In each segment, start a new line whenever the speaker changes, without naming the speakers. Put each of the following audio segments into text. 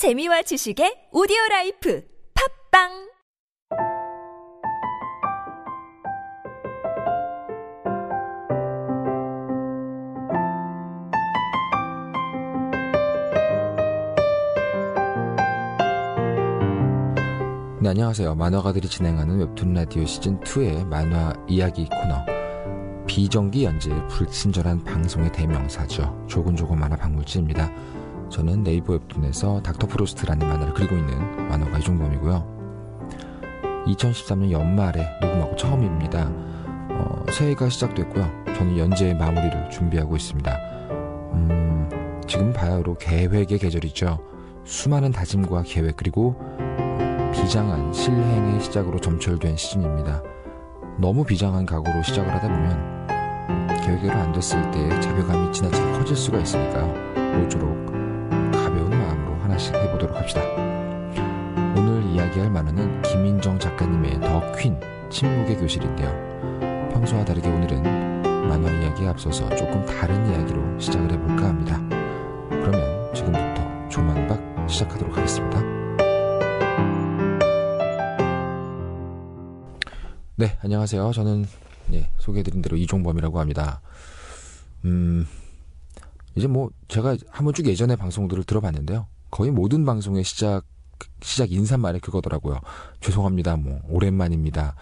재미와 지식의 오디오 라이프 팝빵
네, 안녕하세요. 만화가들이 진행하는 웹툰 라디오 시즌 2의 만화 이야기 코너. 비정기 연재 불친절한 방송의 대명사죠. 조곤조곤 만화 박물지입니다. 저는 네이버 웹툰에서 닥터 프로스트라는 만화를 그리고 있는 만화가 이종범이고요. 2013년 연말에 녹음하고 처음입니다. 어, 새해가 시작됐고요. 저는 연재의 마무리를 준비하고 있습니다. 음, 지금 바야흐로 계획의 계절이죠. 수많은 다짐과 계획 그리고 비장한 실행의 시작으로 점철된 시즌입니다. 너무 비장한 각오로 시작을 하다 보면 계획대로 안 됐을 때 자괴감이 지나치게 커질 수가 있으니까요. 모쪼록 하나씩 해보도록 합시다. 오늘 이야기할 만화는 김인정 작가님의 더 퀸, 침묵의 교실인데요. 평소와 다르게 오늘은 만화 이야기에 앞서서 조금 다른 이야기로 시작을 해볼까 합니다. 그러면 지금부터 조만박 시작하도록 하겠습니다. 네, 안녕하세요. 저는 예, 소개해드린 대로 이종범이라고 합니다. 음, 이제 뭐 제가 한번 쭉 예전에 방송들을 들어봤는데요. 거의 모든 방송의 시작 시작 인사말이 그거더라고요. 죄송합니다. 뭐 오랜만입니다.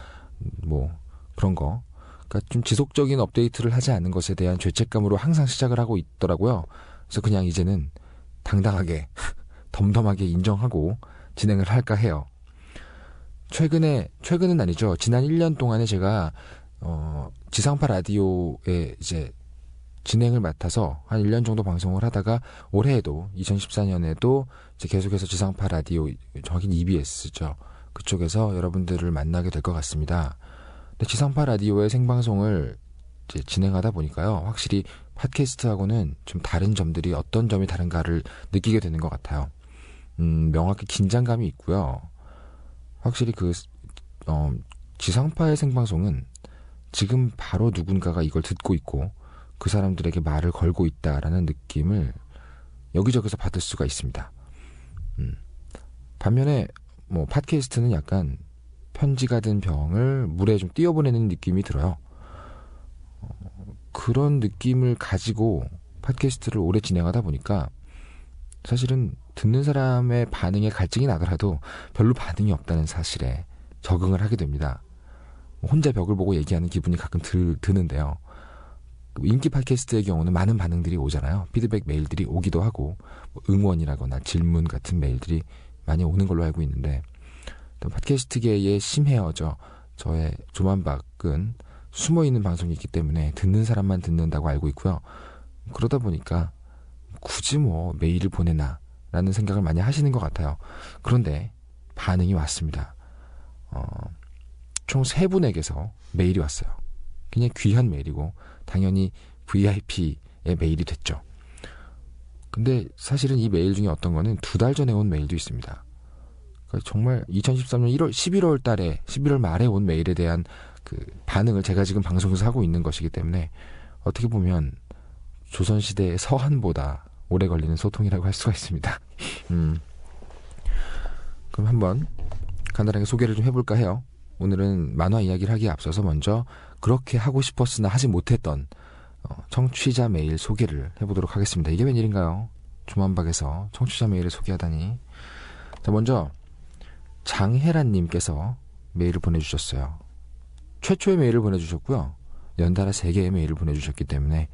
뭐 그런 거. 그러니까 좀 지속적인 업데이트를 하지 않는 것에 대한 죄책감으로 항상 시작을 하고 있더라고요. 그래서 그냥 이제는 당당하게 덤덤하게 인정하고 진행을 할까 해요. 최근에 최근은 아니죠. 지난 1년 동안에 제가 어 지상파 라디오에 이제 진행을 맡아서 한 1년 정도 방송을 하다가 올해에도 2014년에도 이제 계속해서 지상파 라디오 저긴 EBS죠. 그쪽에서 여러분들을 만나게 될 것 같습니다. 근데 지상파 라디오의 생방송을 이제 진행하다 보니까요. 확실히 팟캐스트하고는 좀 다른 점들이 어떤 점이 다른가를 느끼게 되는 것 같아요. 음, 명확히 긴장감이 있고요. 확실히 그, 어, 지상파의 생방송은 지금 바로 누군가가 이걸 듣고 있고 그 사람들에게 말을 걸고 있다라는 느낌을 여기저기서 받을 수가 있습니다. 음. 반면에 뭐 팟캐스트는 약간 편지가 든 병을 물에 좀 띄어보내는 느낌이 들어요. 어, 그런 느낌을 가지고 팟캐스트를 오래 진행하다 보니까 사실은 듣는 사람의 반응에 갈증이 나더라도 별로 반응이 없다는 사실에 적응을 하게 됩니다. 혼자 벽을 보고 얘기하는 기분이 가끔 들, 드는데요. 인기 팟캐스트의 경우는 많은 반응들이 오잖아요. 피드백 메일들이 오기도 하고 뭐 응원이라거나 질문 같은 메일들이 많이 오는 걸로 알고 있는데 팟캐스트계에 심해어져 저의 조만박은 숨어 있는 방송이 있기 때문에 듣는 사람만 듣는다고 알고 있고요. 그러다 보니까 굳이 뭐 메일을 보내나 라는 생각을 많이 하시는 것 같아요. 그런데 반응이 왔습니다. 어, 총세 분에게서 메일이 왔어요. 그냥 귀한 메일이고 당연히 VIP의 메일이 됐죠. 근데 사실은 이 메일 중에 어떤 거는 두 달 전에 온 메일도 있습니다. 그러니까 정말 2013년 1월 11월 달에 11월 말에 온 메일에 대한 그 반응을 제가 지금 방송에서 하고 있는 것이기 때문에 어떻게 보면 조선 시대의 서한보다 오래 걸리는 소통이라고 할 수가 있습니다. 음. 그럼 한번 간단하게 소개를 좀 해볼까 해요. 오늘은 만화 이야기를 하기에 앞서서 먼저 그렇게 하고 싶었으나 하지 못했던 어, 청취자 메일 소개를 해보도록 하겠습니다. 이게 웬일인가요? 조만박에서 청취자 메일을 소개하다니. 자, 먼저 장혜란님께서 메일을 보내주셨어요. 최초의 메일을 보내주셨고요. 연달아 3개의 메일을 보내주셨기 때문에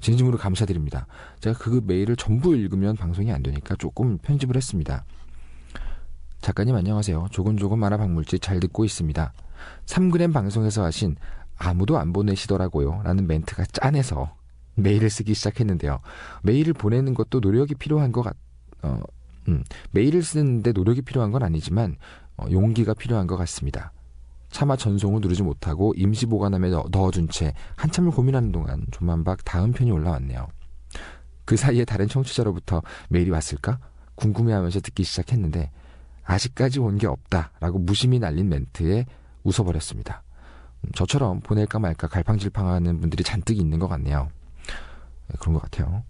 진심으로 감사드립니다. 제가 그 메일을 전부 읽으면 방송이 안 되니까 조금 편집을 했습니다. 작가님 안녕하세요. 조곤조곤 만화 박물지 잘 듣고 있습니다. 3그램 방송에서 하신 아무도 안 보내시더라고요. 라는 멘트가 짠해서 메일을 쓰기 시작했는데요. 메일을 보내는 것도 노력이 필요한 것 같, 어, 음, 메일을 쓰는데 노력이 필요한 건 아니지만, 어, 용기가 필요한 것 같습니다. 차마 전송을 누르지 못하고 임시 보관함에 넣어둔 채 한참을 고민하는 동안 조만박 다음 편이 올라왔네요. 그 사이에 다른 청취자로부터 메일이 왔을까? 궁금해하면서 듣기 시작했는데 아직까지 온 게 없다라고 무심히 날린 멘트에 웃어버렸습니다. 음, 저처럼 보낼까 말까 갈팡질팡하는 분들이 잔뜩 있는 것 같네요. 네, 그런 것 같아요.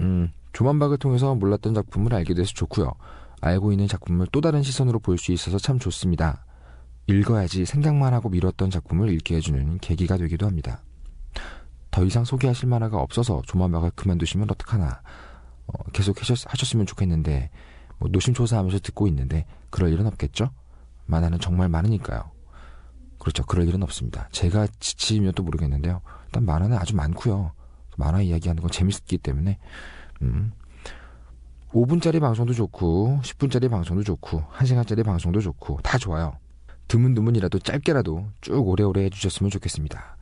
음, 조만박을 통해서 몰랐던 작품을 알게 돼서 좋고요. 알고 있는 작품을 또 다른 시선으로 볼 수 있어서 참 좋습니다. 읽어야지 생각만 하고 미뤘던 작품을 읽게 해주는 계기가 되기도 합니다. 더 이상 소개하실 만화가 없어서 조만박을 그만두시면 어떡하나. 어, 계속 하셨, 으면 좋겠는데 뭐 노심초사하면서 듣고 있는데 그럴 일은 없겠죠? 만화는 정말 많으니까요. 그렇죠. 그럴 일은 없습니다. 제가 지치면 또 모르겠는데요. 일단 만화는 아주 많고요. 만화 이야기하는 건 재밌기 때문에 음. 5분짜리 방송도 좋고 10분짜리 방송도 좋고 1시간짜리 방송도 좋고 다 좋아요. 드문드문이라도 짧게라도 쭉 오래오래 해주셨으면 좋겠습니다.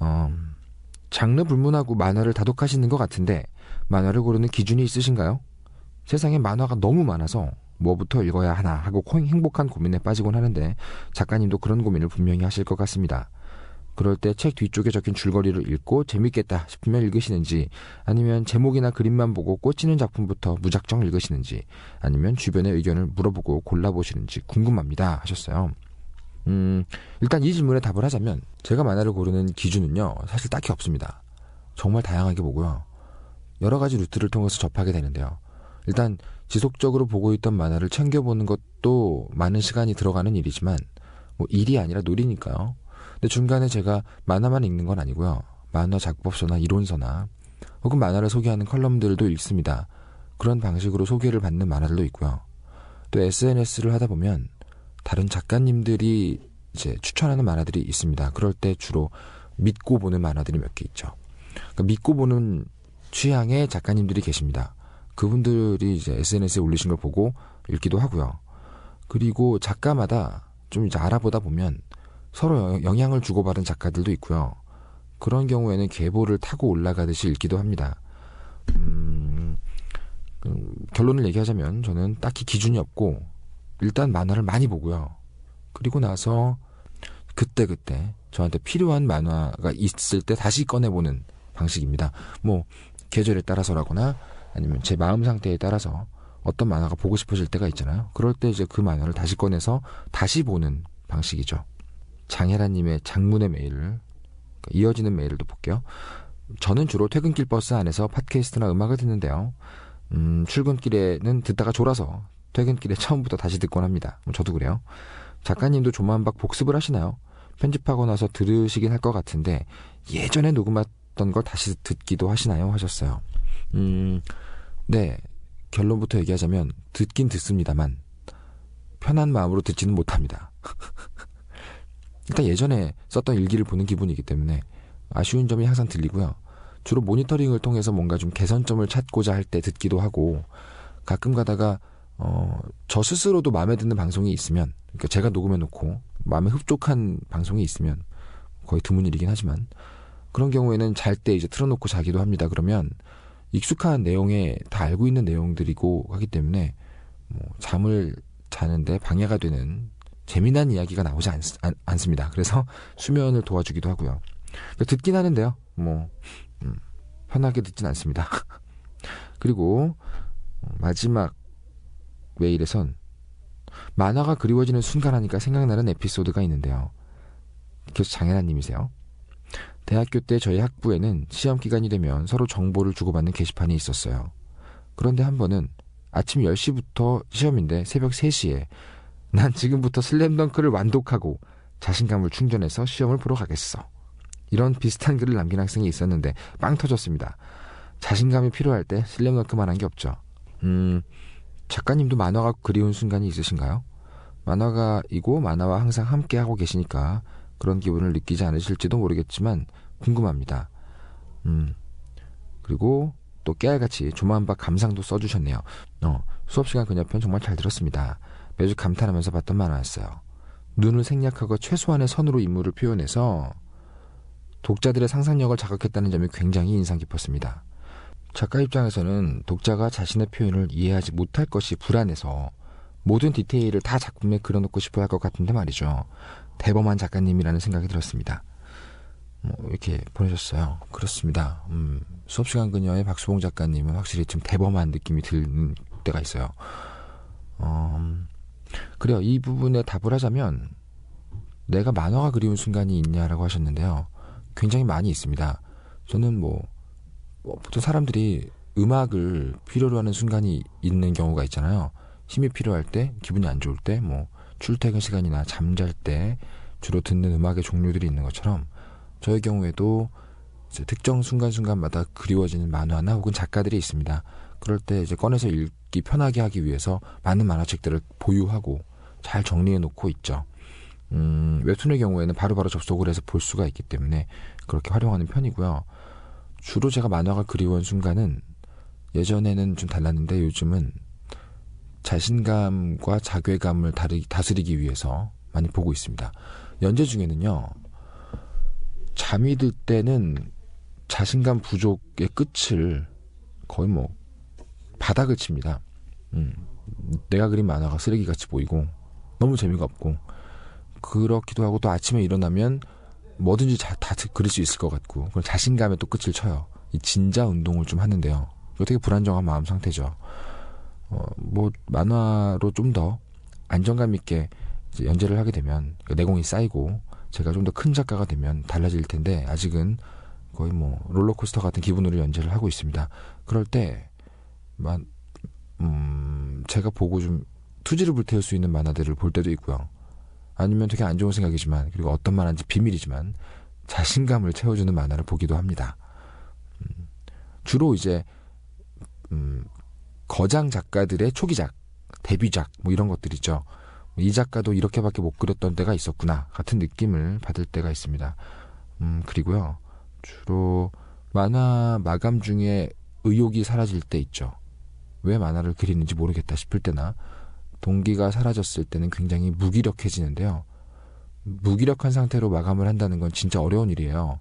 어, 장르 불문하고 만화를 다독하시는 것 같은데 만화를 고르는 기준이 있으신가요? 세상에 만화가 너무 많아서 뭐부터 읽어야 하나 하고 행복한 고민에 빠지곤 하는데 작가님도 그런 고민을 분명히 하실 것 같습니다. 그럴 때 책 뒤쪽에 적힌 줄거리를 읽고 재밌겠다 싶으면 읽으시는지 아니면 제목이나 그림만 보고 꽂히는 작품부터 무작정 읽으시는지 아니면 주변의 의견을 물어보고 골라보시는지 궁금합니다 하셨어요. 음, 일단 이 질문에 답을 하자면 제가 만화를 고르는 기준은요 사실 딱히 없습니다. 정말 다양하게 보고요. 여러 가지 루트를 통해서 접하게 되는데요. 일단 지속적으로 보고 있던 만화를 챙겨보는 것도 많은 시간이 들어가는 일이지만 뭐 일이 아니라 놀이니까요. 근데 중간에 제가 만화만 읽는 건 아니고요. 만화 작법서나 이론서나 혹은 만화를 소개하는 컬럼들도 읽습니다. 그런 방식으로 소개를 받는 만화들도 있고요. 또 SNS를 하다 보면 다른 작가님들이 이제 추천하는 만화들이 있습니다. 그럴 때 주로 믿고 보는 만화들이 몇 개 있죠. 그러니까 믿고 보는 취향의 작가님들이 계십니다. 그분들이 이제 SNS에 올리신 걸 보고 읽기도 하고요. 그리고 작가마다 좀 이제 알아보다 보면 서로 영향을 주고받은 작가들도 있고요. 그런 경우에는 계보를 타고 올라가듯이 읽기도 합니다. 음, 음, 결론을 얘기하자면 저는 딱히 기준이 없고 일단 만화를 많이 보고요. 그리고 나서 그때 그때 저한테 필요한 만화가 있을 때 다시 꺼내보는 방식입니다. 뭐 계절에 따라서라거나 아니면 제 마음 상태에 따라서 어떤 만화가 보고 싶어질 때가 있잖아요. 그럴 때 이제 그 만화를 다시 꺼내서 다시 보는 방식이죠. 장혜라님의 장문의 메일을 그러니까 이어지는 메일을 또 볼게요. 저는 주로 퇴근길 버스 안에서 팟캐스트나 음악을 듣는데요. 음, 출근길에는 듣다가 졸아서 퇴근길에 처음부터 다시 듣곤 합니다. 뭐 저도 그래요. 작가님도 조만박 복습을 하시나요? 편집하고 나서 들으시긴 할 것 같은데 예전에 녹음했던 걸 다시 듣기도 하시나요? 하셨어요. 음, 네. 결론부터 얘기하자면 듣긴 듣습니다만 편한 마음으로 듣지는 못합니다. 일단 예전에 썼던 일기를 보는 기분이기 때문에 아쉬운 점이 항상 들리고요. 주로 모니터링을 통해서 뭔가 좀 개선점을 찾고자 할 때 듣기도 하고 가끔 가다가 어, 저 스스로도 마음에 드는 방송이 있으면 그러니까 제가 녹음해 놓고 마음에 흡족한 방송이 있으면 거의 드문 일이긴 하지만 그런 경우에는 잘 때 이제 틀어놓고 자기도 합니다. 그러면 익숙한 내용에 다 알고 있는 내용들이고 하기 때문에 뭐 잠을 자는데 방해가 되는 재미난 이야기가 나오지 않, 않 습니다 그래서 수면을 도와주기도 하고요. 그러니까 듣긴 하는데요. 뭐 음, 편하게 듣진 않습니다. 그리고 마지막 메일에선 만화가 그리워지는 순간 하니까 생각나는 에피소드가 있는데요. 교수 장혜나님이세요. 대학교 때 저희 학부에는 시험 기간이 되면 서로 정보를 주고받는 게시판이 있었어요. 그런데 한 번은 아침 10시부터 시험인데 새벽 3시에 난 지금부터 슬램덩크를 완독하고 자신감을 충전해서 시험을 보러 가겠어. 이런 비슷한 글을 남긴 학생이 있었는데 빵 터졌습니다. 자신감이 필요할 때 슬램덩크만 한 게 없죠. 음, 작가님도 만화가 그리운 순간이 있으신가요? 만화가이고 만화와 항상 함께 하고 계시니까 그런 기분을 느끼지 않으실지도 모르겠지만 궁금합니다. 음, 그리고 또 깨알같이 조만박 감상도 써주셨네요. 어, 수업시간 그녀편 정말 잘 들었습니다. 매주 감탄하면서 봤던 만화였어요. 눈을 생략하고 최소한의 선으로 인물을 표현해서 독자들의 상상력을 자극했다는 점이 굉장히 인상 깊었습니다. 작가 입장에서는 독자가 자신의 표현을 이해하지 못할 것이 불안해서 모든 디테일을 다 작품에 그려놓고 싶어 할 것 같은데 말이죠. 대범한 작가님이라는 생각이 들었습니다. 뭐 이렇게 보내셨어요. 그렇습니다. 음, 수업 시간 그녀의 박수봉 작가님은 확실히 좀 대범한 느낌이 드는 때가 있어요. 어, 그래요. 이 부분에 답을 하자면 내가 만화가 그리운 순간이 있냐라고 하셨는데요. 굉장히 많이 있습니다. 저는 뭐, 뭐 보통 사람들이 음악을 필요로 하는 순간이 있는 경우가 있잖아요. 힘이 필요할 때, 기분이 안 좋을 때, 뭐 출퇴근 시간이나 잠잘 때 주로 듣는 음악의 종류들이 있는 것처럼 저의 경우에도 특정 순간순간마다 그리워지는 만화나 혹은 작가들이 있습니다. 그럴 때 이제 꺼내서 읽기 편하게 하기 위해서 많은 만화책들을 보유하고 잘 정리해 놓고 있죠. 음, 웹툰의 경우에는 바로바로 바로 접속을 해서 볼 수가 있기 때문에 그렇게 활용하는 편이고요. 주로 제가 만화가 그리운 순간은 예전에는 좀 달랐는데 요즘은 자신감과 자괴감을 다스리기 위해서 많이 보고 있습니다. 연재 중에는요, 잠이 들 때는 자신감 부족의 끝을 거의 뭐 바닥을 칩니다. 음, 내가 그린 만화가 쓰레기같이 보이고 너무 재미가 없고 그렇기도 하고 또 아침에 일어나면 뭐든지 다, 다 그릴 수 있을 것 같고 그럼 자신감에 또 끝을 쳐요. 이 진자 운동을 좀 하는데요. 이거 되게 불안정한 마음 상태죠. 어, 뭐 만화로 좀 더 안정감 있게 연재를 하게 되면 그 내공이 쌓이고 제가 좀 더 큰 작가가 되면 달라질 텐데 아직은 거의 뭐 롤러코스터 같은 기분으로 연재를 하고 있습니다. 그럴 때, 만, 음, 제가 보고 좀 투지를 불태울 수 있는 만화들을 볼 때도 있고요. 아니면 되게 안 좋은 생각이지만 그리고 어떤 만화인지 비밀이지만 자신감을 채워주는 만화를 보기도 합니다. 음, 주로 이제 음, 거장 작가들의 초기작, 데뷔작 뭐 이런 것들이죠. 이 작가도 이렇게밖에 못 그렸던 때가 있었구나 같은 느낌을 받을 때가 있습니다. 음, 그리고요. 주로 만화 마감 중에 의욕이 사라질 때 있죠. 왜 만화를 그리는지 모르겠다 싶을 때나 동기가 사라졌을 때는 굉장히 무기력해지는데요. 무기력한 상태로 마감을 한다는 건 진짜 어려운 일이에요.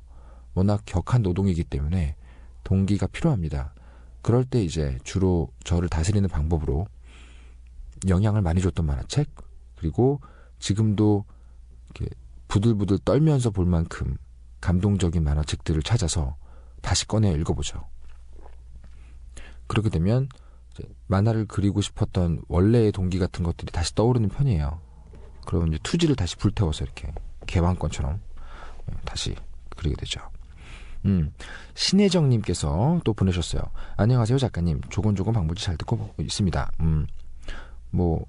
워낙 격한 노동이기 때문에 동기가 필요합니다. 그럴 때 이제 주로 저를 다스리는 방법으로 영향을 많이 줬던 만화책, 그리고 지금도 이렇게 부들부들 떨면서 볼 만큼 감동적인 만화책들을 찾아서 다시 꺼내 읽어보죠. 그렇게 되면 만화를 그리고 싶었던 원래의 동기 같은 것들이 다시 떠오르는 편이에요. 그러면 이제 투지를 다시 불태워서 이렇게 개왕권처럼 다시 그리게 되죠. 음, 신혜정님께서 또 보내셨어요. 안녕하세요, 작가님. 조곤조곤 방문지 잘 듣고 있습니다. 음, 뭐,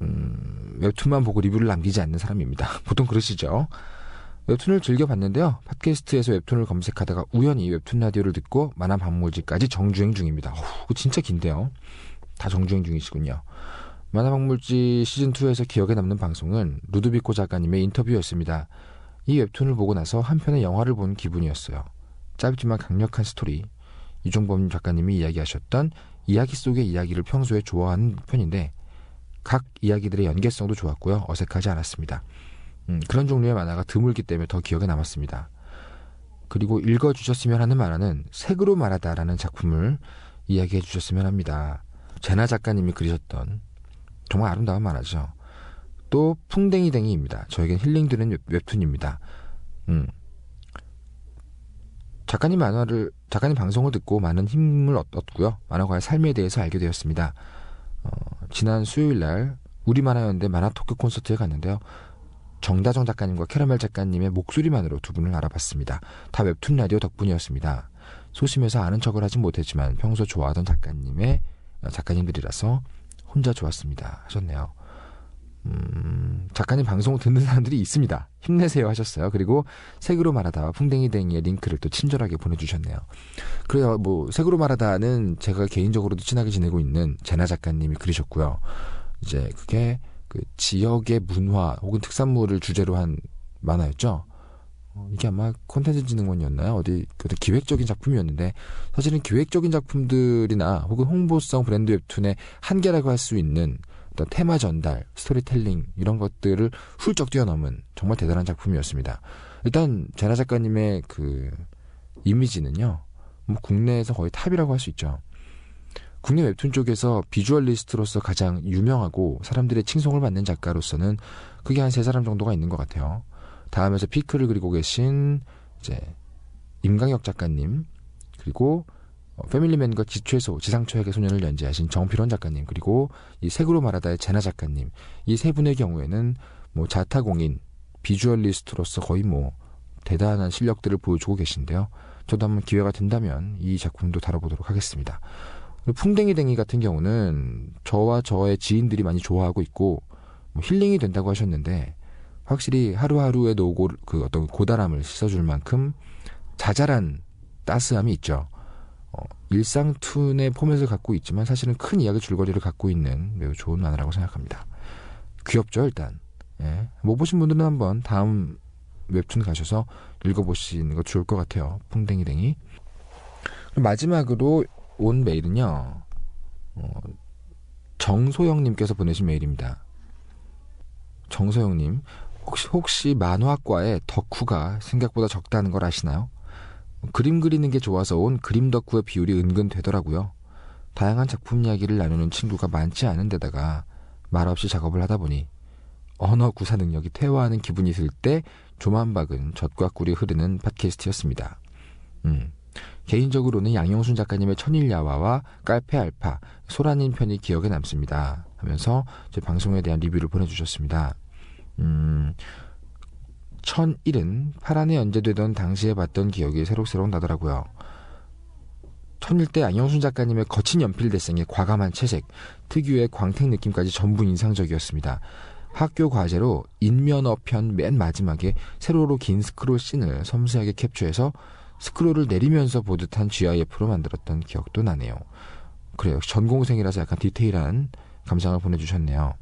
음, 웹툰만 보고 리뷰를 남기지 않는 사람입니다. 보통 그러시죠? 웹툰을 즐겨봤는데요. 팟캐스트에서 웹툰을 검색하다가 우연히 웹툰 라디오를 듣고 만화 박물지까지 정주행 중입니다. 어후, 진짜 긴데요. 다 정주행 중이시군요. 만화 박물지 시즌2에서 기억에 남는 방송은 루드비코 작가님의 인터뷰였습니다. 이 웹툰을 보고 나서 한 편의 영화를 본 기분이었어요. 짧지만 강력한 스토리. 이종범 작가님이 이야기하셨던 이야기 속의 이야기를 평소에 좋아하는 편인데 각 이야기들의 연계성도 좋았고요. 어색하지 않았습니다. 음, 그런 종류의 만화가 드물기 때문에 더 기억에 남았습니다. 그리고 읽어주셨으면 하는 만화는 색으로 말하다라는 작품을 이야기해 주셨으면 합니다. 제나 작가님이 그리셨던 정말 아름다운 만화죠. 또 풍뎅이댕이입니다. 저에겐 힐링되는 웹툰입니다. 음. 작가님 만화를 작가님 방송을 듣고 많은 힘을 얻었고요. 만화가의 삶에 대해서 알게 되었습니다. 어, 지난 수요일 날 우리 만화연대 만화 토크 콘서트에 갔는데요. 정다정 작가님과 캐러멜 작가님의 목소리만으로 두 분을 알아봤습니다. 다 웹툰 라디오 덕분이었습니다. 소심해서 아는 척을 하진 못했지만 평소 좋아하던 작가님의 어, 작가님들이라서 혼자 좋았습니다. 하셨네요. 음, 작가님 방송 을 듣는 사람들이 있습니다. 힘내세요 하셨어요. 그리고 색으로 말하다와 풍뎅이댕이의 링크를 또 친절하게 보내주셨네요. 그래요. 뭐 색으로 말하다는 제가 개인적으로도 친하게 지내고 있는 제나 작가님이 그리셨고요. 이제 그게 그 지역의 문화 혹은 특산물을 주제로 한 만화였죠. 어, 이게 아마 콘텐츠 진흥원이었나요? 어디 그 기획적인 작품이었는데 사실은 기획적인 작품들이나 혹은 홍보성 브랜드 웹툰의 한계라고 할 수 있는 어떤 테마 전달, 스토리텔링 이런 것들을 훌쩍 뛰어넘은 정말 대단한 작품이었습니다. 일단 제나 작가님의 그 이미지는요, 뭐 국내에서 거의 top이라고 할 수 있죠. 국내 웹툰 쪽에서 visualist로서 가장 유명하고 사람들의 칭송을 받는 작가로서는 그게 한 세 사람 정도가 있는 것 같아요. 다음에서 피크를 그리고 계신 이제 임강혁 작가님 그리고 어, 패밀리맨과 지최소, 지상초약의 소년을 연재하신 정필원 작가님, 그리고 이 색으로 말하다의 제나 작가님, 이 세 분의 경우에는 뭐 자타공인, 비주얼리스트로서 거의 뭐 대단한 실력들을 보여주고 계신데요. 저도 한번 기회가 된다면 이 작품도 다뤄보도록 하겠습니다. 풍뎅이 댕이 같은 경우는 저와 저의 지인들이 많이 좋아하고 있고 뭐 힐링이 된다고 하셨는데 확실히 하루하루의 노고 그 어떤 고단함을 씻어줄 만큼 자잘한 따스함이 있죠. 어, 일상툰의 포맷을 갖고 있지만 사실은 큰 이야기 줄거리를 갖고 있는 매우 좋은 만화라고 생각합니다. 귀엽죠 일단. 예. 못 보신 분들은 한번 다음 웹툰 가셔서 읽어보시는 거 좋을 것 같아요. 풍뎅이댕이. 마지막으로 온 메일은요. 어, 정소영님께서 보내신 메일입니다. 정소영님, 혹시, 혹시 만화과에 덕후가 생각보다 적다는 걸 아시나요? 그림 그리는 게 좋아서 온 그림 덕후의 비율이 은근 되더라고요. 다양한 작품 이야기를 나누는 친구가 많지 않은 데다가 말없이 작업을 하다 보니 언어 구사 능력이 퇴화하는 기분이 들 때 조만박은 젖과 꿀이 흐르는 팟캐스트였습니다. 음. 개인적으로는 양영순 작가님의 천일야화와 깔페 알파, 소라닌 편이 기억에 남습니다. 하면서 제 방송에 대한 리뷰를 보내주셨습니다. 음, 천일은 파란에 연재되던 당시에 봤던 기억이 새록새록 나더라고요. 천일 때 양영순 작가님의 거친 연필 대생의 과감한 채색, 특유의 광택 느낌까지 전부 인상적이었습니다. 학교 과제로 인면어 편 맨 마지막에 세로로 긴 스크롤 씬을 섬세하게 캡처해서 스크롤을 내리면서 보듯 한 GIF로 만들었던 기억도 나네요. 그래요. 전공생이라서 약간 디테일한 감상을 보내주셨네요.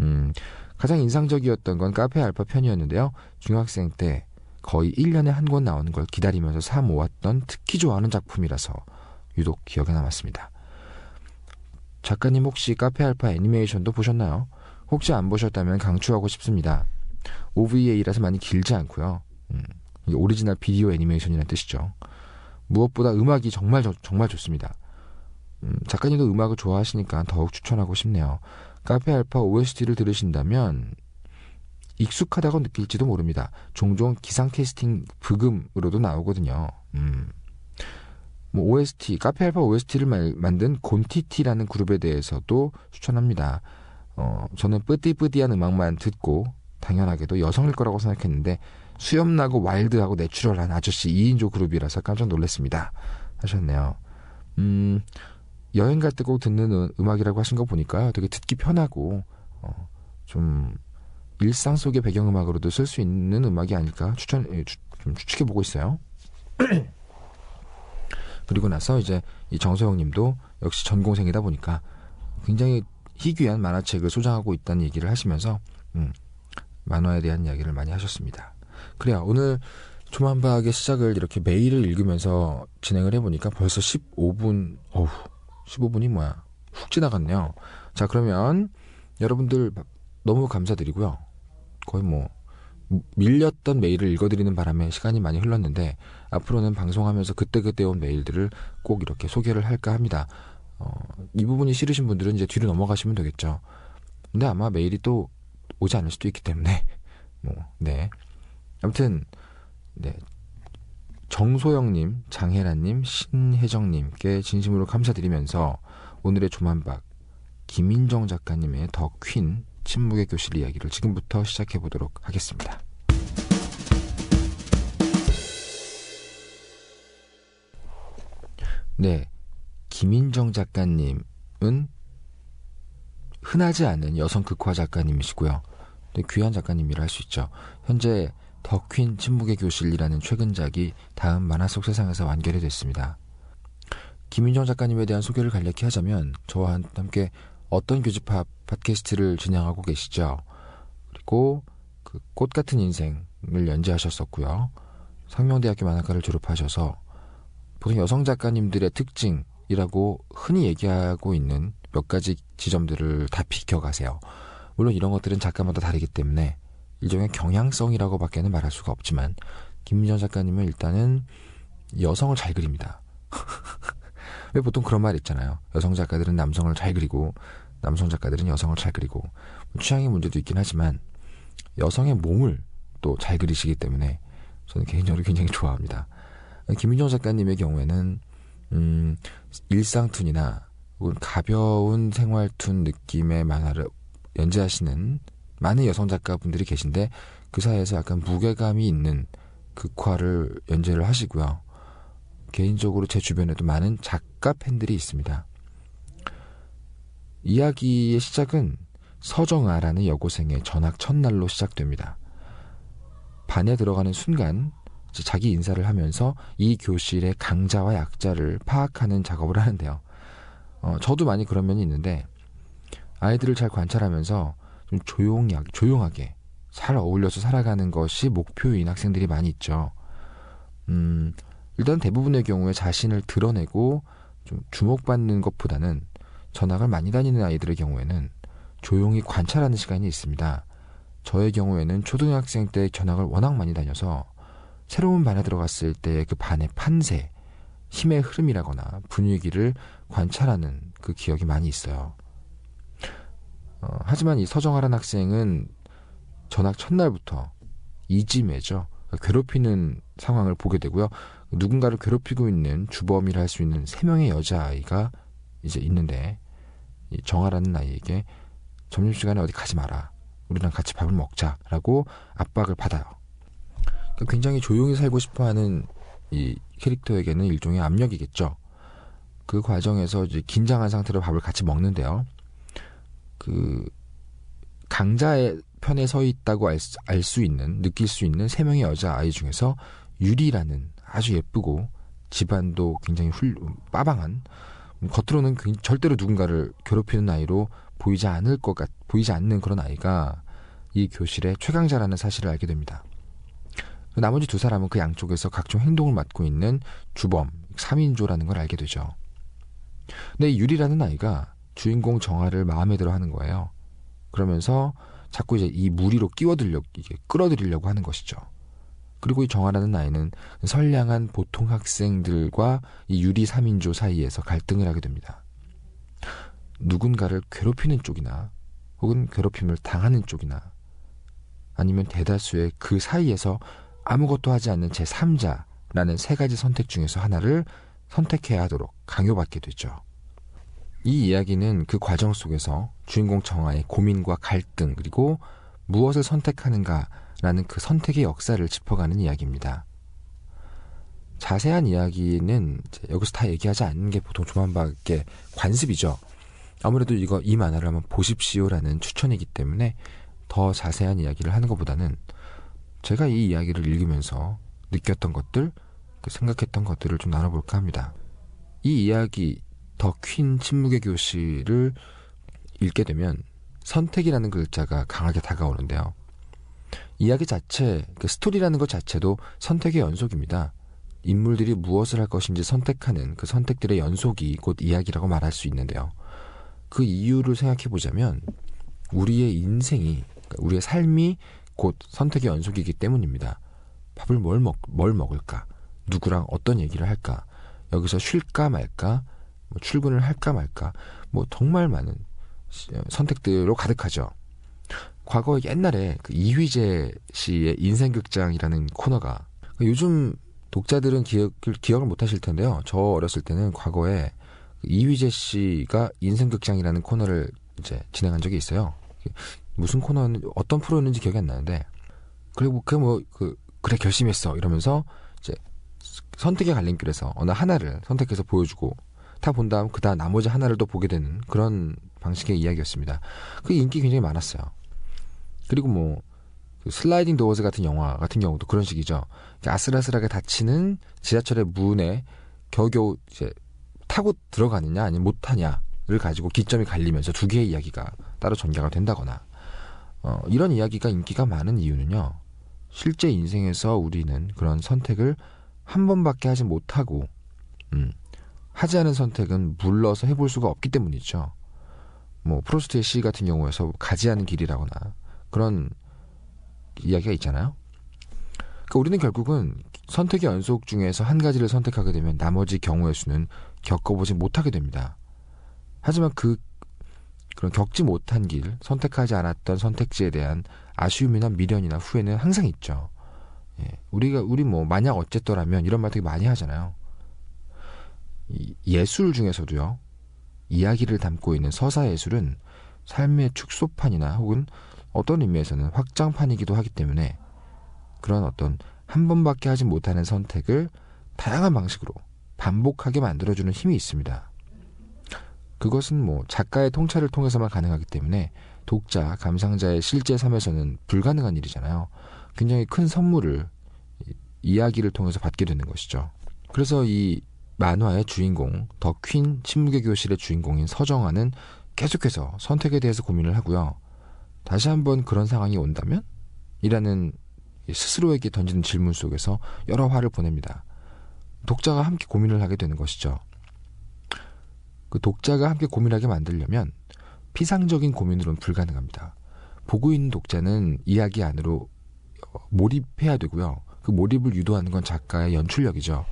음, 가장 인상적이었던 건 카페 알파 편이었는데요. 중학생 때 거의 1년에 한 권 나오는 걸 기다리면서 사 모았던 특히 좋아하는 작품이라서 유독 기억에 남았습니다. 작가님 혹시 카페 알파 애니메이션도 보셨나요? 혹시 안 보셨다면 강추하고 싶습니다. OVA라서 많이 길지 않고요. 음, 오리지널 비디오 애니메이션이라는 뜻이죠. 무엇보다 음악이 정말 정말 좋습니다. 음, 작가님도 음악을 좋아하시니까 더욱 추천하고 싶네요. 카페 알파 OST를 들으신다면 익숙하다고 느낄지도 모릅니다. 종종 기상 캐스팅 브금으로도 나오거든요. 음. 뭐 OST, 카페 알파 OST를 말, 만든 곤티티라는 그룹에 대해서도 추천합니다. 어, 저는 뿌띠뿌띠한 음악만 듣고 당연하게도 여성일 거라고 생각했는데 수염나고 와일드하고 내추럴한 아저씨 2인조 그룹이라서 깜짝 놀랐습니다. 하셨네요. 음, 여행 갈 때 꼭 듣는 음악이라고 하신 거 보니까 되게 듣기 편하고 어, 좀 일상 속의 배경음악으로도 쓸 수 있는 음악이 아닐까 추천 예, 주, 좀 추측해 보고 있어요. 그리고 나서 이제 이 정소영님도 역시 전공생이다 보니까 굉장히 희귀한 만화책을 소장하고 있다는 얘기를 하시면서 음, 만화에 대한 이야기를 많이 하셨습니다. 그래요. 오늘 조만박의 시작을 이렇게 메일을 읽으면서 진행을 해보니까 벌써 15분, 어우, 15분이 뭐야. 훅 지나갔네요. 자, 그러면 여러분들 너무 감사드리고요. 거의 뭐, 밀렸던 메일을 읽어드리는 바람에 시간이 많이 흘렀는데, 앞으로는 방송하면서 그때그때 온 메일들을 꼭 이렇게 소개를 할까 합니다. 어, 이 부분이 싫으신 분들은 이제 뒤로 넘어가시면 되겠죠. 근데 아마 메일이 또 오지 않을 수도 있기 때문에, 뭐, 네. 아무튼, 네. 정소영님, 장혜란님, 신혜정님께 진심으로 감사드리면서 오늘의 조만박 김인정 작가님의 더 퀸 침묵의 교실 이야기를 지금부터 시작해 보도록 하겠습니다. 네. 김인정 작가님은 흔하지 않은 여성 극화 작가님이시고요. 귀한 작가님이라 할 수 있죠. 현재 더 퀸 침묵의 교실이라는 최근작이 다음 만화 속 세상에서 완결이 됐습니다. 김인정 작가님에 대한 소개를 간략히 하자면 저와 함께 어떤 교집합 팟캐스트를 진행하고 계시죠. 그리고 그 꽃 같은 인생을 연재하셨었고요. 상명대학교 만화과를 졸업하셔서 보통 여성 작가님들의 특징이라고 흔히 얘기하고 있는 몇 가지 지점들을 다 비켜가세요. 물론 이런 것들은 작가마다 다르기 때문에 일종의 경향성이라고밖에는 말할 수가 없지만 김민정 작가님은 일단은 여성을 잘 그립니다. 왜 보통 그런 말 있잖아요. 여성 작가들은 남성을 잘 그리고 남성 작가들은 여성을 잘 그리고 취향의 문제도 있긴 하지만 여성의 몸을 또 잘 그리시기 때문에 저는 개인적으로 굉장히 좋아합니다. 김민정 작가님의 경우에는 음, 일상툰이나 혹은 가벼운 생활툰 느낌의 만화를 연재하시는 많은 여성 작가분들이 계신데 그 사이에서 약간 무게감이 있는 극화를 연재를 하시고요. 개인적으로 제 주변에도 많은 작가 팬들이 있습니다. 이야기의 시작은 서정아라는 여고생의 전학 첫날로 시작됩니다. 반에 들어가는 순간 자기 인사를 하면서 이 교실의 강자와 약자를 파악하는 작업을 하는데요. 어, 저도 많이 그런 면이 있는데 아이들을 잘 관찰하면서 좀 조용히, 조용하게 잘 어울려서 살아가는 것이 목표인 학생들이 많이 있죠. 음, 일단 대부분의 경우에 자신을 드러내고 좀 주목받는 것보다는 전학을 많이 다니는 아이들의 경우에는 조용히 관찰하는 시간이 있습니다. 저의 경우에는 초등학생 때 전학을 워낙 많이 다녀서 새로운 반에 들어갔을 때 그 반의 판세, 힘의 흐름이라거나 분위기를 관찰하는 그 기억이 많이 있어요. 어, 하지만 이 서정아란 학생은 전학 첫날부터 이지매죠. 괴롭히는 상황을 보게 되고요. 누군가를 괴롭히고 있는 주범이라 할 수 있는 세 명의 여자아이가 이제 있는데 이 정아라는 아이에게 점심시간에 어디 가지 마라. 우리랑 같이 밥을 먹자라고 압박을 받아요. 그러니까 굉장히 조용히 살고 싶어 하는 이 캐릭터에게는 일종의 압력이겠죠. 그 과정에서 이제 긴장한 상태로 밥을 같이 먹는데요. 그 강자의 편에 서 있다고 알수 있는 느낄 수 있는 세 명의 여자 아이 중에서 유리라는 아주 예쁘고 집안도 굉장히 훌 빠방한 겉으로는 절대로 누군가를 괴롭히는 아이로 보이지 않을 것 같, 보이지 않는 그런 아이가 이 교실의 최강자라는 사실을 알게 됩니다. 나머지 두 사람은 그 양쪽에서 각종 행동을 맡고 있는 주범, 3인조라는 걸 알게 되죠. 근데 유리라는 아이가 주인공 정아를 마음에 들어 하는 거예요. 그러면서 자꾸 이제 이 무리로 끼워들려고, 이게 끌어들이려고 하는 것이죠. 그리고 이 정아라는 아이는 선량한 보통 학생들과 이 유리 3인조 사이에서 갈등을 하게 됩니다. 누군가를 괴롭히는 쪽이나 혹은 괴롭힘을 당하는 쪽이나 아니면 대다수의 그 사이에서 아무것도 하지 않는 제3자라는 세 가지 선택 중에서 하나를 선택해야 하도록 강요받게 되죠. 이 이야기는 그 과정 속에서 주인공 정아의 고민과 갈등 그리고 무엇을 선택하는가라는 그 선택의 역사를 짚어가는 이야기입니다. 자세한 이야기는 여기서 다 얘기하지 않는 게 보통 조만밖에 관습이죠. 아무래도 이거 이 만화를 한번 보십시오라는 추천이기 때문에 더 자세한 이야기를 하는 것보다는 제가 이 이야기를 읽으면서 느꼈던 것들, 그 생각했던 것들을 좀 나눠볼까 합니다. 이 이야기 더 퀸 침묵의 교실을 읽게 되면 선택이라는 글자가 강하게 다가오는데요. 이야기 자체, 그 스토리라는 것 자체도 선택의 연속입니다. 인물들이 무엇을 할 것인지 선택하는 그 선택들의 연속이 곧 이야기라고 말할 수 있는데요. 그 이유를 생각해 보자면 우리의 인생이 그러니까 우리의 삶이 곧 선택의 연속이기 때문입니다. 밥을 뭘 먹, 뭘 먹을까? 누구랑 어떤 얘기를 할까? 여기서 쉴까 말까? 뭐 출근을 할까 말까? 뭐 정말 많은 선택들로 가득하죠. 과거 옛날에 그 이휘재 씨의 인생극장이라는 코너가 요즘 독자들은 기억을 기억을 못 하실 텐데요. 저 어렸을 때는 과거에 이휘재 씨가 인생극장이라는 코너를 이제 진행한 적이 있어요. 무슨 코너는 어떤 프로였는지 기억이 안 나는데 그리고 그 뭐 그 그래 결심했어 이러면서 이제 선택의 갈림길에서 어느 하나를 선택해서 보여주고 다 본 다음 그다 음 나머지 하나를 또 보게 되는 그런 방식의 이야기였습니다. 그 인기 굉장히 많았어요. 그리고 뭐그 슬라이딩 도어즈 같은 영화 같은 경우도 그런 식이죠. 아슬아슬하게 닫히는 지하철의 문에 겨우겨우 이제 타고 들어가느냐 아니면 못하냐를 가지고 기점이 갈리면서 두 개의 이야기가 따로 전개가 된다거나 어, 이런 이야기가 인기가 많은 이유는요. 실제 인생에서 우리는 그런 선택을 한 번밖에 하지 못하고 음, 하지 않은 선택은 물러서 해볼 수가 없기 때문이죠. 뭐 프로스트의 시 같은 경우에서 가지 않은 길이라거나 그런 이야기가 있잖아요. 그러니까 우리는 결국은 선택의 연속 중에서 한 가지를 선택하게 되면 나머지 경우의 수는 겪어보지 못하게 됩니다. 하지만 그 그런 겪지 못한 길, 선택하지 않았던 선택지에 대한 아쉬움이나 미련이나 후회는 항상 있죠. 예, 우리가 우리 뭐 만약 어쨌더라면 이런 말 되게 많이 하잖아요. 이 예술 중에서도요. 이야기를 담고 있는 서사 예술은 삶의 축소판이나 혹은 어떤 의미에서는 확장판이기도 하기 때문에 그런 어떤 한 번밖에 하지 못하는 선택을 다양한 방식으로 반복하게 만들어주는 힘이 있습니다. 그것은 뭐 작가의 통찰을 통해서만 가능하기 때문에 독자, 감상자의 실제 삶에서는 불가능한 일이잖아요. 굉장히 큰 선물을 이야기를 통해서 받게 되는 것이죠. 그래서 이 만화의 주인공, 더 퀸 침묵의 교실의 주인공인 서정아는 계속해서 선택에 대해서 고민을 하고요. 다시 한번 그런 상황이 온다면? 이라는 스스로에게 던지는 질문 속에서 여러 화를 보냅니다. 독자가 함께 고민을 하게 되는 것이죠. 그 독자가 함께 고민하게 만들려면 피상적인 고민으로는 불가능합니다. 보고 있는 독자는 이야기 안으로 몰입해야 되고요. 그 몰입을 유도하는 건 작가의 연출력이죠.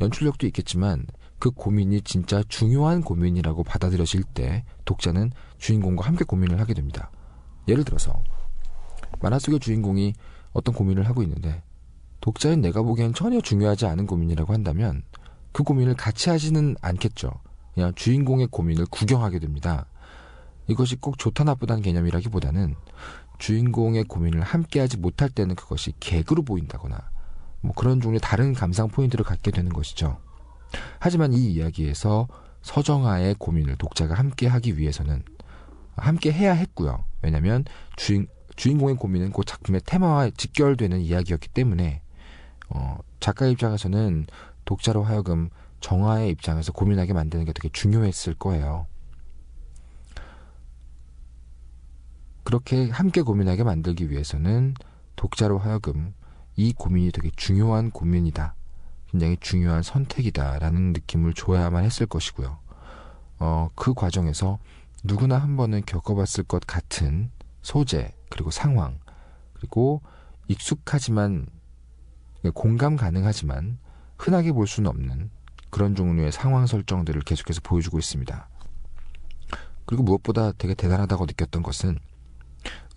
연출력도 있겠지만 그 고민이 진짜 중요한 고민이라고 받아들여질 때 독자는 주인공과 함께 고민을 하게 됩니다. 예를 들어서 만화 속의 주인공이 어떤 고민을 하고 있는데 독자인 내가 보기엔 전혀 중요하지 않은 고민이라고 한다면 그 고민을 같이 하지는 않겠죠. 그냥 주인공의 고민을 구경하게 됩니다. 이것이 꼭 좋다 나쁘다는 개념이라기보다는 주인공의 고민을 함께하지 못할 때는 그것이 개그로 보인다거나 뭐 그런 종류의 다른 감상 포인트를 갖게 되는 것이죠. 하지만 이 이야기에서 서정아의 고민을 독자가 함께 하기 위해서는 함께 해야 했고요. 왜냐하면 주인 주인공의 고민은 그 작품의 테마와 직결되는 이야기였기 때문에 어, 작가 입장에서는 독자로 하여금 정화의 입장에서 고민하게 만드는 게 되게 중요했을 거예요. 그렇게 함께 고민하게 만들기 위해서는 독자로 하여금 이 고민이 되게 중요한 고민이다. 굉장히 중요한 선택이다라는 느낌을 줘야만 했을 것이고요. 어, 그 과정에서 누구나 한 번은 겪어봤을 것 같은 소재, 그리고 상황, 그리고 익숙하지만 공감 가능하지만 흔하게 볼 수는 없는 그런 종류의 상황 설정들을 계속해서 보여주고 있습니다. 그리고 무엇보다 되게 대단하다고 느꼈던 것은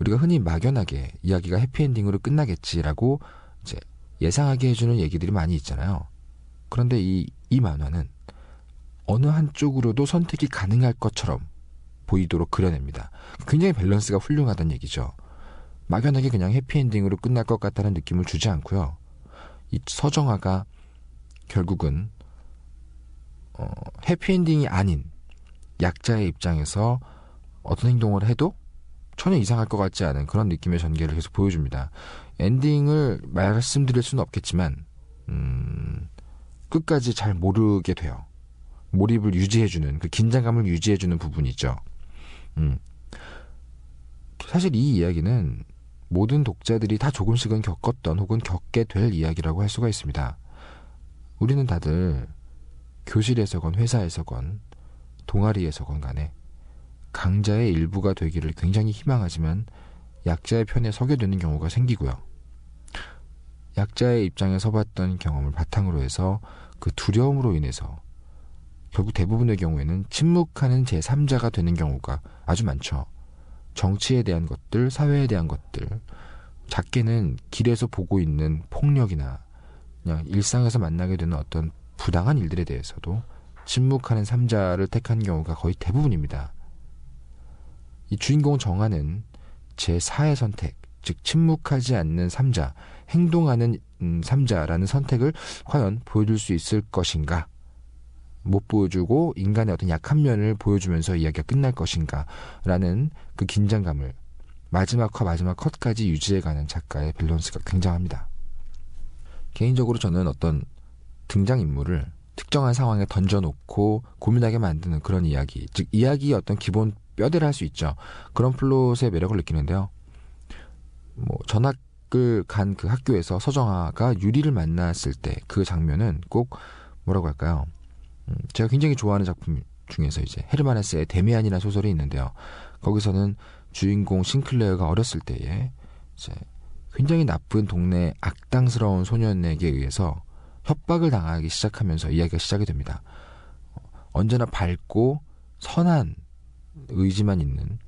우리가 흔히 막연하게 이야기가 해피엔딩으로 끝나겠지라고 예상하게 해주는 얘기들이 많이 있잖아요. 그런데 이, 이 만화는 어느 한쪽으로도 선택이 가능할 것처럼 보이도록 그려냅니다. 굉장히 밸런스가 훌륭하다는 얘기죠. 막연하게 그냥 해피엔딩으로 끝날 것 같다는 느낌을 주지 않고요. 이 서정아가 결국은 어, 해피엔딩이 아닌 약자의 입장에서 어떤 행동을 해도 전혀 이상할 것 같지 않은 그런 느낌의 전개를 계속 보여줍니다. 엔딩을 말씀드릴 수는 없겠지만 음, 끝까지 잘 모르게 돼요. 몰입을 유지해주는 그 긴장감을 유지해주는 부분이죠. 음. 사실 이 이야기는 모든 독자들이 다 조금씩은 겪었던 혹은 겪게 될 이야기라고 할 수가 있습니다. 우리는 다들 교실에서건 회사에서건 동아리에서건 간에 강자의 일부가 되기를 굉장히 희망하지만 약자의 편에 서게 되는 경우가 생기고요. 약자의 입장에 서봤던 경험을 바탕으로 해서 그 두려움으로 인해서 결국 대부분의 경우에는 침묵하는 제3자가 되는 경우가 아주 많죠. 정치에 대한 것들, 사회에 대한 것들, 작게는 길에서 보고 있는 폭력이나 그냥 일상에서 만나게 되는 어떤 부당한 일들에 대해서도 침묵하는 삼자를 택한 경우가 거의 대부분입니다. 이 주인공 정하는 제4의 선택, 즉 침묵하지 않는 삼자, 행동하는 음, 삼자라는 선택을 과연 보여줄 수 있을 것인가? 못 보여주고 인간의 어떤 약한 면을 보여주면서 이야기가 끝날 것인가라는 그 긴장감을 마지막과 마지막 컷까지 유지해가는 작가의 밸런스가 굉장합니다. 개인적으로 저는 어떤 등장 인물을 특정한 상황에 던져놓고 고민하게 만드는 그런 이야기, 즉 이야기의 어떤 기본 뼈대를 할 수 있죠. 그런 플롯의 매력을 느끼는데요. 뭐 전학을 간 그 학교에서 서정아가 유리를 만났을 때 그 장면은 꼭 뭐라고 할까요? 음, 제가 굉장히 좋아하는 작품 중에서 이제 헤르만 헤스의 데미안이라는 소설이 있는데요. 거기서는 주인공 싱클레어가 어렸을 때에 이제 굉장히 나쁜 동네 악당스러운 소년에게 의해서 협박을 당하기 시작하면서 이야기가 시작이 됩니다. 언제나 밝고 선한 의지만 있는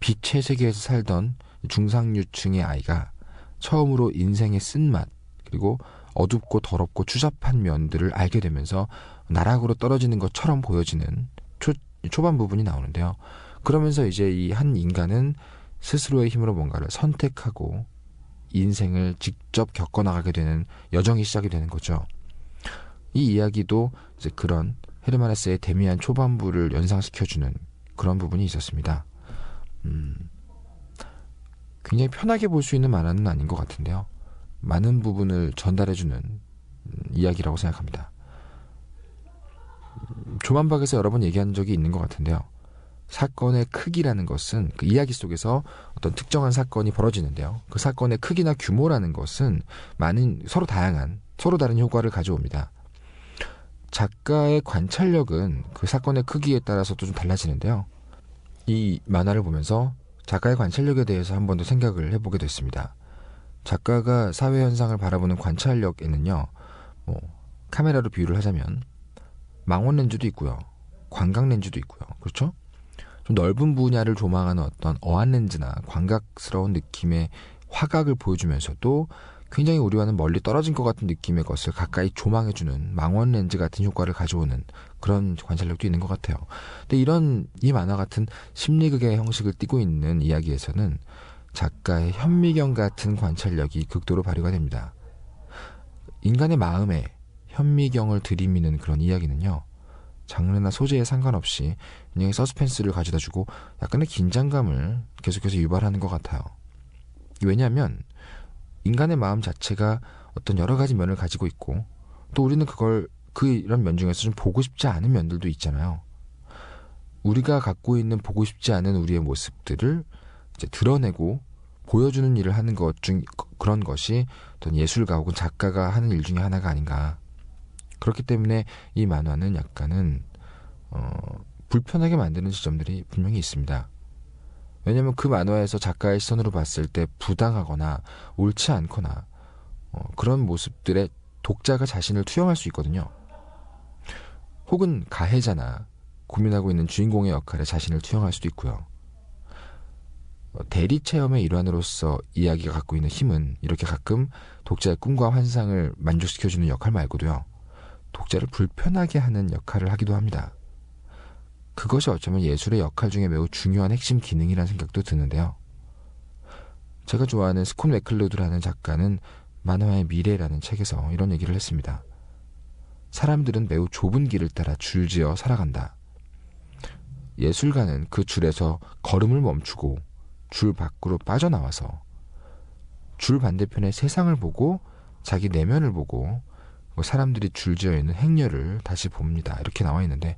빛의 세계에서 살던 중상류층의 아이가 처음으로 인생의 쓴맛 그리고 어둡고 더럽고 추잡한 면들을 알게 되면서 나락으로 떨어지는 것처럼 보여지는 초, 초반 부분이 나오는데요. 그러면서 이제 이 한 인간은 스스로의 힘으로 뭔가를 선택하고 인생을 직접 겪어나가게 되는 여정이 시작이 되는 거죠. 이 이야기도 이제 그런 헤르만헤스의 데미안 초반부를 연상시켜주는 그런 부분이 있었습니다. 음, 굉장히 편하게 볼 수 있는 만화는 아닌 것 같은데요. 많은 부분을 전달해주는 음, 이야기라고 생각합니다. 조만박에서 여러 번 얘기한 적이 있는 것 같은데요. 사건의 크기라는 것은 그 이야기 속에서 어떤 특정한 사건이 벌어지는데요. 그 사건의 크기나 규모라는 것은 많은 서로 다양한 서로 다른 효과를 가져옵니다. 작가의 관찰력은 그 사건의 크기에 따라서도 좀 달라지는데요. 이 만화를 보면서 작가의 관찰력에 대해서 한 번 더 생각을 해보게 됐습니다. 작가가 사회 현상을 바라보는 관찰력에는요, 뭐 카메라로 비유를 하자면 망원 렌즈도 있고요, 광각 렌즈도 있고요, 그렇죠? 좀 넓은 분야를 조망하는 어떤 어안 렌즈나 광각스러운 느낌의 화각을 보여주면서도 굉장히 우리와는 멀리 떨어진 것 같은 느낌의 것을 가까이 조망해주는 망원 렌즈 같은 효과를 가져오는 그런 관찰력도 있는 것 같아요. 근데 이런 이 만화 같은 심리극의 형식을 띠고 있는 이야기에서는 작가의 현미경 같은 관찰력이 극도로 발휘가 됩니다. 인간의 마음에 현미경을 들이미는 그런 이야기는요. 장르나 소재에 상관없이 굉장히 서스펜스를 가져다 주고 약간의 긴장감을 계속해서 유발하는 것 같아요. 왜냐하면 인간의 마음 자체가 어떤 여러 가지 면을 가지고 있고 또 우리는 그걸 그 이런 면 중에서 좀 보고 싶지 않은 면들도 있잖아요. 우리가 갖고 있는 보고 싶지 않은 우리의 모습들을 이제 드러내고 보여주는 일을 하는 것 중 그런 것이 어떤 예술가 혹은 작가가 하는 일 중에 하나가 아닌가. 그렇기 때문에 이 만화는 약간은 어, 불편하게 만드는 지점들이 분명히 있습니다. 왜냐하면 그 만화에서 작가의 시선으로 봤을 때 부당하거나 옳지 않거나 어, 그런 모습들에 독자가 자신을 투영할 수 있거든요. 혹은 가해자나 고민하고 있는 주인공의 역할에 자신을 투영할 수도 있고요. 어, 대리 체험의 일환으로서 이야기가 갖고 있는 힘은 이렇게 가끔 독자의 꿈과 환상을 만족시켜주는 역할 말고도요. 독자를 불편하게 하는 역할을 하기도 합니다. 그것이 어쩌면 예술의 역할 중에 매우 중요한 핵심 기능이라는 생각도 드는데요. 제가 좋아하는 스콘 맥클로드라는 작가는 만화의 미래라는 책에서 이런 얘기를 했습니다. 사람들은 매우 좁은 길을 따라 줄지어 살아간다. 예술가는 그 줄에서 걸음을 멈추고 줄 밖으로 빠져나와서 줄 반대편의 세상을 보고 자기 내면을 보고 사람들이 줄지어 있는 행렬을 다시 봅니다. 이렇게 나와 있는데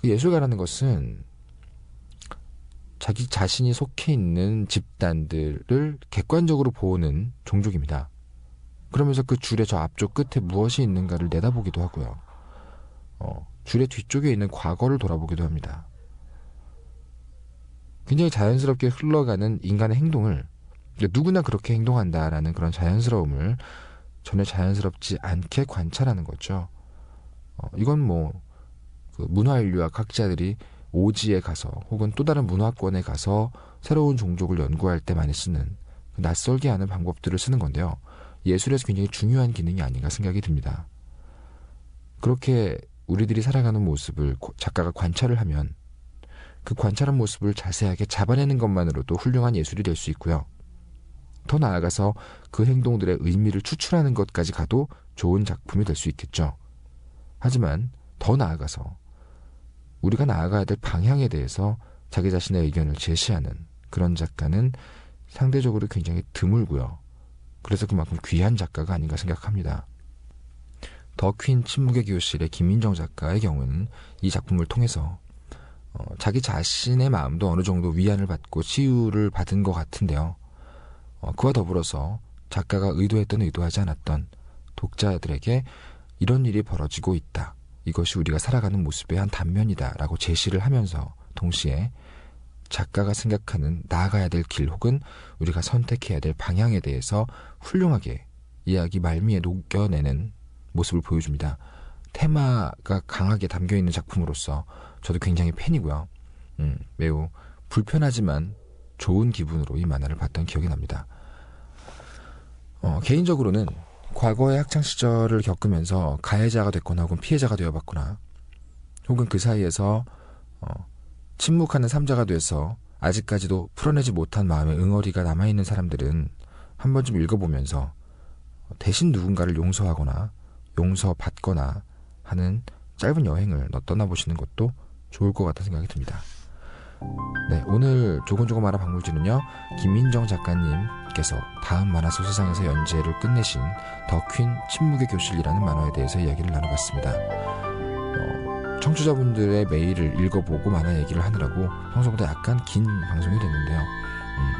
그 예술가라는 것은 자기 자신이 속해 있는 집단들을 객관적으로 보는 종족입니다. 그러면서 그 줄의 저 앞쪽 끝에 무엇이 있는가를 내다보기도 하고요. 어, 줄의 뒤쪽에 있는 과거를 돌아보기도 합니다. 굉장히 자연스럽게 흘러가는 인간의 행동을 누구나 그렇게 행동한다라는 그런 자연스러움을 전혀 자연스럽지 않게 관찰하는 거죠. 어, 이건 뭐 그 문화인류학 학자들이 오지에 가서 혹은 또 다른 문화권에 가서 새로운 종족을 연구할 때 많이 쓰는 그 낯설게 하는 방법들을 쓰는 건데요. 예술에서 굉장히 중요한 기능이 아닌가 생각이 듭니다. 그렇게 우리들이 살아가는 모습을 작가가 관찰을 하면 그 관찰한 모습을 자세하게 잡아내는 것만으로도 훌륭한 예술이 될 수 있고요. 더 나아가서 그 행동들의 의미를 추출하는 것까지 가도 좋은 작품이 될 수 있겠죠. 하지만 더 나아가서 우리가 나아가야 될 방향에 대해서 자기 자신의 의견을 제시하는 그런 작가는 상대적으로 굉장히 드물고요. 그래서 그만큼 귀한 작가가 아닌가 생각합니다. 더퀸 침묵의 교실의 김민정 작가의 경우는 이 작품을 통해서 어, 자기 자신의 마음도 어느 정도 위안을 받고 치유를 받은 것 같은데요. 어, 그와 더불어서 작가가 의도했던 의도하지 않았던 독자들에게 이런 일이 벌어지고 있다. 이것이 우리가 살아가는 모습의 한 단면이다라고 제시를 하면서 동시에 작가가 생각하는 나아가야 될 길 혹은 우리가 선택해야 될 방향에 대해서 훌륭하게 이야기 말미에 녹여내는 모습을 보여줍니다. 테마가 강하게 담겨 있는 작품으로서 저도 굉장히 팬이고요. 음, 매우 불편하지만 좋은 기분으로 이 만화를 봤던 기억이 납니다. 어, 개인적으로는 과거의 학창 시절을 겪으면서 가해자가 됐거나 혹은 피해자가 되어봤거나 혹은 그 사이에서 어, 침묵하는 삼자가 돼서 아직까지도 풀어내지 못한 마음의 응어리가 남아있는 사람들은 한 번쯤 읽어보면서 대신 누군가를 용서하거나 용서받거나 하는 짧은 여행을 떠나보시는 것도 좋을 것 같다는 생각이 듭니다. 네, 오늘 조곤조곤 만화 박물지는요, 김민정 작가님께서 다음 만화 소 세상에서 연재를 끝내신 더 퀸 침묵의 교실이라는 만화에 대해서 이야기를 나눠봤습니다. 어, 청취자분들의 메일을 읽어보고 만화 얘기를 하느라고 평소보다 약간 긴 방송이 됐는데요. 음,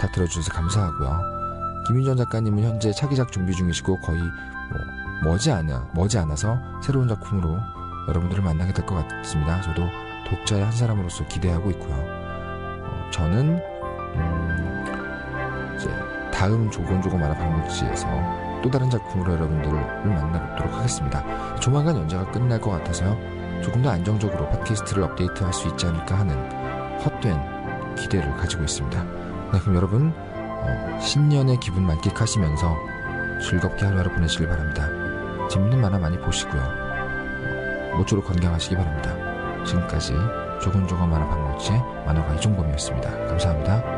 다 들어주셔서 감사하고요. 김민정 작가님은 현재 차기작 준비 중이시고 거의 뭐 머지않아 머지않아서 새로운 작품으로 여러분들을 만나게 될 것 같습니다. 저도 독자의 한 사람으로서 기대하고 있고요. 어, 저는 음, 이제 다음 조곤조곤 만화 방문지에서 또 다른 작품으로 여러분들을 만나보도록 하겠습니다. 조만간 연재가 끝날 것 같아서요. 조금 더 안정적으로 팟캐스트를 업데이트할 수 있지 않을까 하는 헛된 기대를 가지고 있습니다. 네, 그럼 여러분 어, 신년의 기분 만끽하시면서 즐겁게 하루하루 보내시길 바랍니다. 재밌는 만화 많이 보시고요. 어, 모쪼록 건강하시기 바랍니다. 지금까지 조곤조곤 만화 방문지의 만화가 이종범이었습니다. 감사합니다.